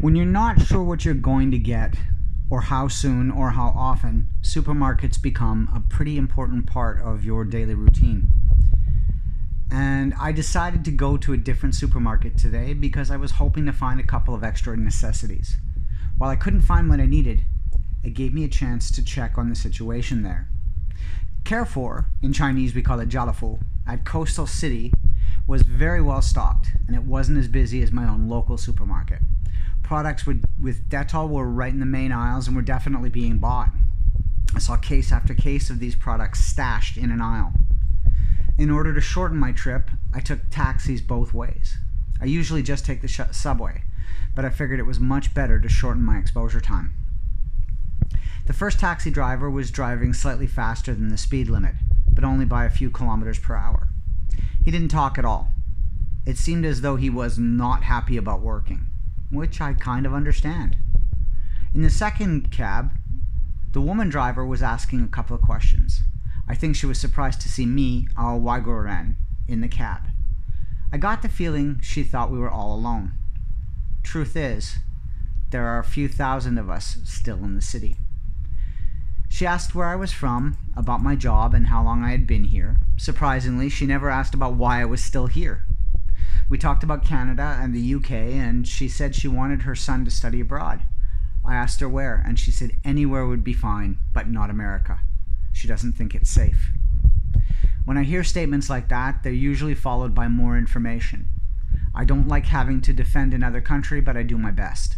When you're not sure what you're going to get, or how soon, or how often, supermarkets become a pretty important part of your daily routine. And I decided to go to a different supermarket today because I was hoping to find a couple of extra necessities. While I couldn't find what I needed, it gave me a chance to check on the situation there. Carrefour, in Chinese we call it Jialefu, at Coastal City was very well stocked and it wasn't as busy as my own local supermarket. Products with, with Dettol were right in the main aisles and were definitely being bought. I saw case after case of these products stashed in an aisle. In order to shorten my trip, I took taxis both ways. I usually just take the sh- subway, but I figured it was much better to shorten my exposure time. The first taxi driver was driving slightly faster than the speed limit, but only by a few kilometers per hour. He didn't talk at all. It seemed as though he was not happy about working, which I kind of understand. In the second cab, the woman driver was asking a couple of questions. I think she was surprised to see me, our waiguoren, in the cab. I got the feeling she thought we were all alone. Truth is, there are a few thousand of us still in the city. She asked where I was from, about my job, and how long I had been here. Surprisingly, she never asked about why I was still here. We talked about Canada and the UK, and she said she wanted her son to study abroad. I asked her where, and she said anywhere would be fine, but not America. She doesn't think it's safe. When I hear statements like that, they're usually followed by more information. I don't like having to defend another country, but I do my best.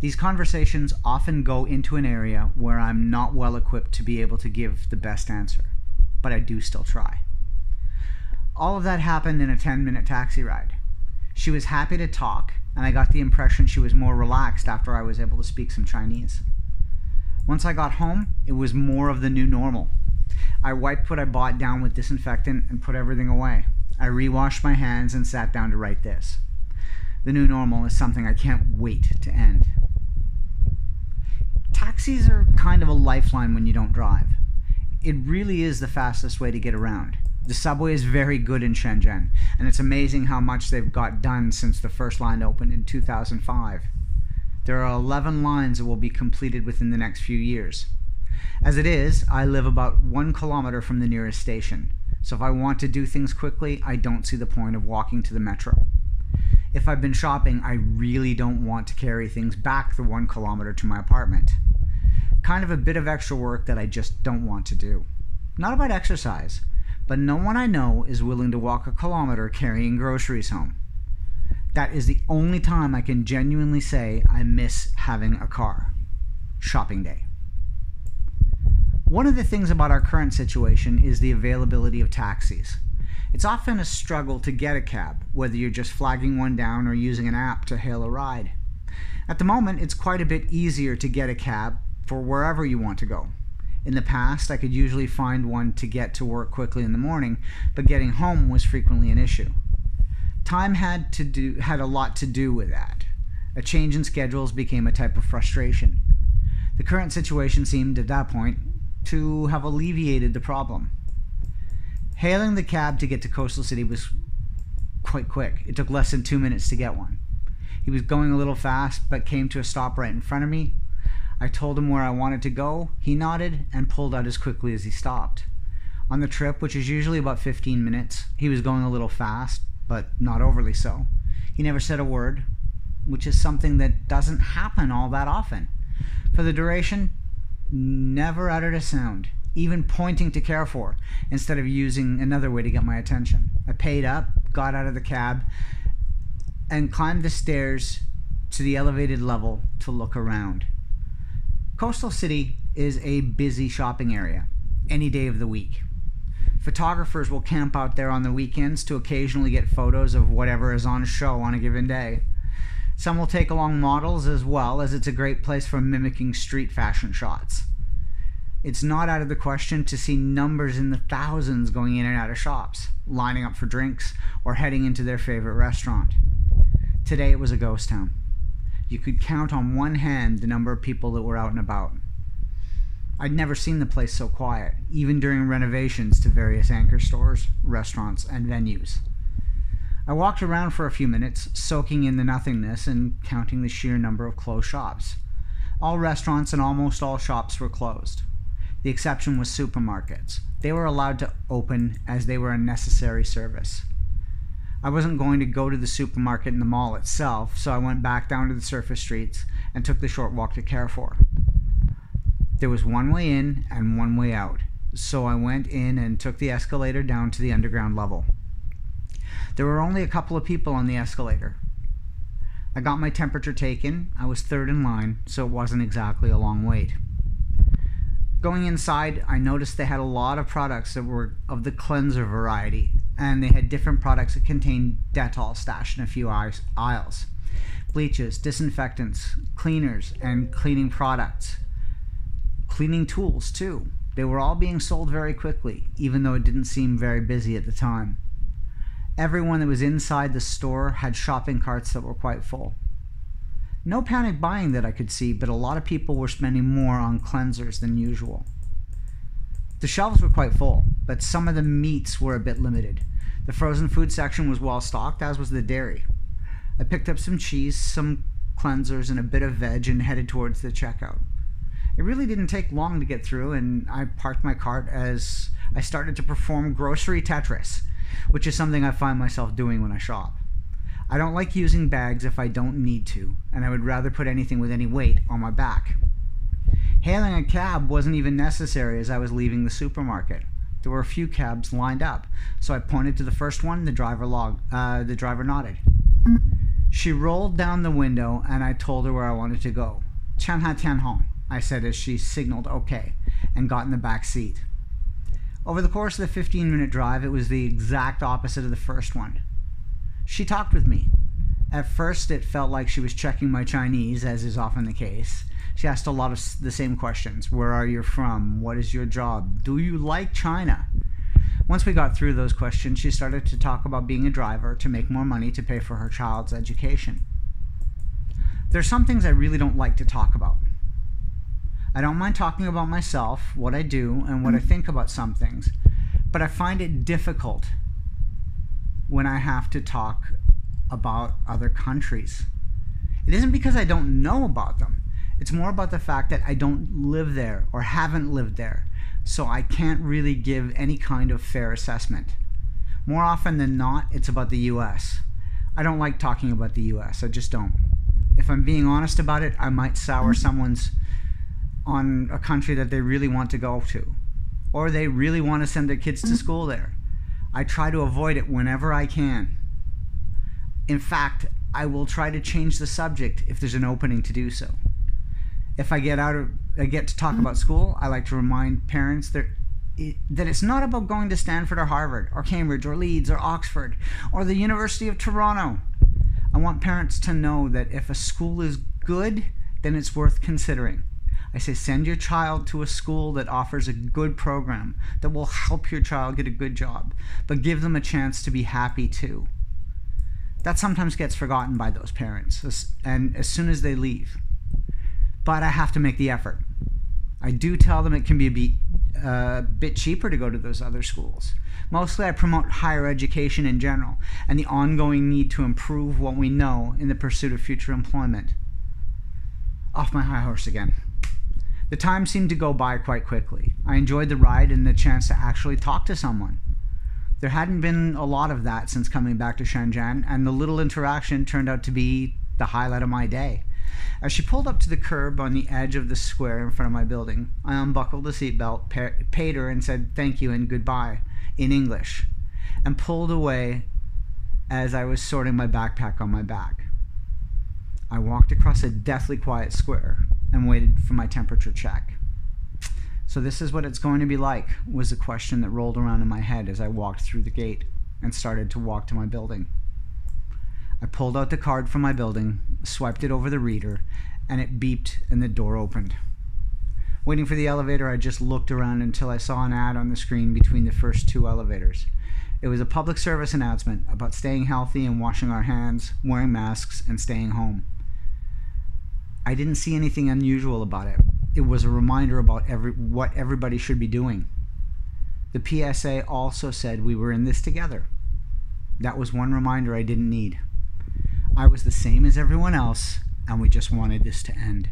These conversations often go into an area where I'm not well equipped to be able to give the best answer, but I do still try. All of that happened in a 10 minute taxi ride. She was happy to talk, and I got the impression she was more relaxed after I was able to speak some Chinese. Once I got home, it was more of the new normal. I wiped what I bought down with disinfectant and put everything away. I re-washed my hands and sat down to write this. The new normal is something I can't wait to end. Taxis are kind of a lifeline when you don't drive. It really is the fastest way to get around. The subway is very good in Shenzhen, and it's amazing how much they've got done since the first line opened in 2005. There are 11 lines that will be completed within the next few years. As it is, I live about one kilometer from the nearest station, so if I want to do things quickly, I don't see the point of walking to the metro if I've been shopping, I really don't want to carry things back the one kilometer to my apartment. Kind of a bit of extra work that I just don't want to do. Not about exercise, but no one I know is willing to walk a kilometer carrying groceries home. That is the only time I can genuinely say I miss having a car. Shopping day. One of the things about our current situation is the availability of taxis. It's often a struggle to get a cab, whether you're just flagging one down or using an app to hail a ride. At the moment, it's quite a bit easier to get a cab for wherever you want to go. In the past, I could usually find one to get to work quickly in the morning, but getting home was frequently an issue. Time had to do had a lot to do with that. A change in schedules became a type of frustration. The current situation seemed at that point to have alleviated the problem. Hailing the cab to get to Coastal City was quite quick. It took less than two minutes to get one. He was going a little fast, but came to a stop right in front of me. I told him where I wanted to go. He nodded and pulled out as quickly as he stopped. On the trip, which is usually about 15 minutes, he was going a little fast, but not overly so. He never said a word, which is something that doesn't happen all that often. For the duration, never uttered a sound even pointing to Carrefour, instead of using another way to get my attention. I paid up, got out of the cab, and climbed the stairs to the elevated level to look around. Coastal City is a busy shopping area any day of the week. Photographers will camp out there on the weekends to occasionally get photos of whatever is on show on a given day. Some will take along models as well, as it's a great place for mimicking street fashion shots it's not out of the question to see numbers in the thousands going in and out of shops, lining up for drinks, or heading into their favorite restaurant. Today it was a ghost town. You could count on one hand the number of people that were out and about. I'd never seen the place so quiet, even during renovations to various anchor stores, restaurants, and venues. I walked around for a few minutes, soaking in the nothingness and counting the sheer number of closed shops. All restaurants and almost all shops were closed. The exception was supermarkets. They were allowed to open as they were a necessary service. I wasn't going to go to the supermarket in the mall itself, so I went back down to the surface streets and took the short walk to Carrefour. There was one way in and one way out, so I went in and took the escalator down to the underground level. There were only a couple of people on the escalator. I got my temperature taken. I was third in line, so it wasn't exactly a long wait. Going inside, I noticed they had a lot of products that were of the cleanser variety, and they had different products that contained Dettol stashed in a few aisles bleaches, disinfectants, cleaners, and cleaning products. Cleaning tools, too. They were all being sold very quickly, even though it didn't seem very busy at the time. Everyone that was inside the store had shopping carts that were quite full. No panic buying that I could see, but a lot of people were spending more on cleansers than usual. The shelves were quite full, but some of the meats were a bit limited. The frozen food section was well stocked, as was the dairy. I picked up some cheese, some cleansers, and a bit of veg and headed towards the checkout. It really didn't take long to get through, and I parked my cart as I started to perform grocery Tetris which is something I find myself doing when I shop. I don't like using bags if I don't need to, and I would rather put anything with any weight on my back. Hailing a cab wasn't even necessary as I was leaving the supermarket. There were a few cabs lined up, so I pointed to the first one. The driver log, uh, the driver nodded. She rolled down the window, and I told her where I wanted to go. Tianha Tianhong, I said as she signaled okay, and got in the back seat. Over the course of the 15 minute drive, it was the exact opposite of the first one. She talked with me. At first, it felt like she was checking my Chinese, as is often the case. She asked a lot of the same questions Where are you from? What is your job? Do you like China? Once we got through those questions, she started to talk about being a driver to make more money to pay for her child's education. There's some things I really don't like to talk about. I don't mind talking about myself, what I do, and what I mm. think about some things, but I find it difficult when I have to talk about other countries. It isn't because I don't know about them. It's more about the fact that I don't live there or haven't lived there, so I can't really give any kind of fair assessment. More often than not, it's about the US. I don't like talking about the US, I just don't. If I'm being honest about it, I might sour someone's on a country that they really want to go to or they really want to send their kids to school there. I try to avoid it whenever I can. In fact, I will try to change the subject if there's an opening to do so. If I get out of I get to talk about school, I like to remind parents that it, that it's not about going to Stanford or Harvard or Cambridge or Leeds or Oxford or the University of Toronto. I want parents to know that if a school is good, then it's worth considering. I say send your child to a school that offers a good program that will help your child get a good job, but give them a chance to be happy too. That sometimes gets forgotten by those parents and as soon as they leave. But I have to make the effort. I do tell them it can be a bit, uh, bit cheaper to go to those other schools. Mostly, I promote higher education in general and the ongoing need to improve what we know in the pursuit of future employment. Off my high horse again. The time seemed to go by quite quickly. I enjoyed the ride and the chance to actually talk to someone. There hadn't been a lot of that since coming back to Shenzhen, and the little interaction turned out to be the highlight of my day. As she pulled up to the curb on the edge of the square in front of my building, I unbuckled the seatbelt, paid her, and said thank you and goodbye in English, and pulled away as I was sorting my backpack on my back. I walked across a deathly quiet square and waited for my temperature check. So, this is what it's going to be like, was the question that rolled around in my head as I walked through the gate and started to walk to my building. I pulled out the card from my building, swiped it over the reader, and it beeped and the door opened. Waiting for the elevator, I just looked around until I saw an ad on the screen between the first two elevators. It was a public service announcement about staying healthy and washing our hands, wearing masks, and staying home. I didn't see anything unusual about it. It was a reminder about every what everybody should be doing. The PSA also said we were in this together. That was one reminder I didn't need. I was the same as everyone else, and we just wanted this to end.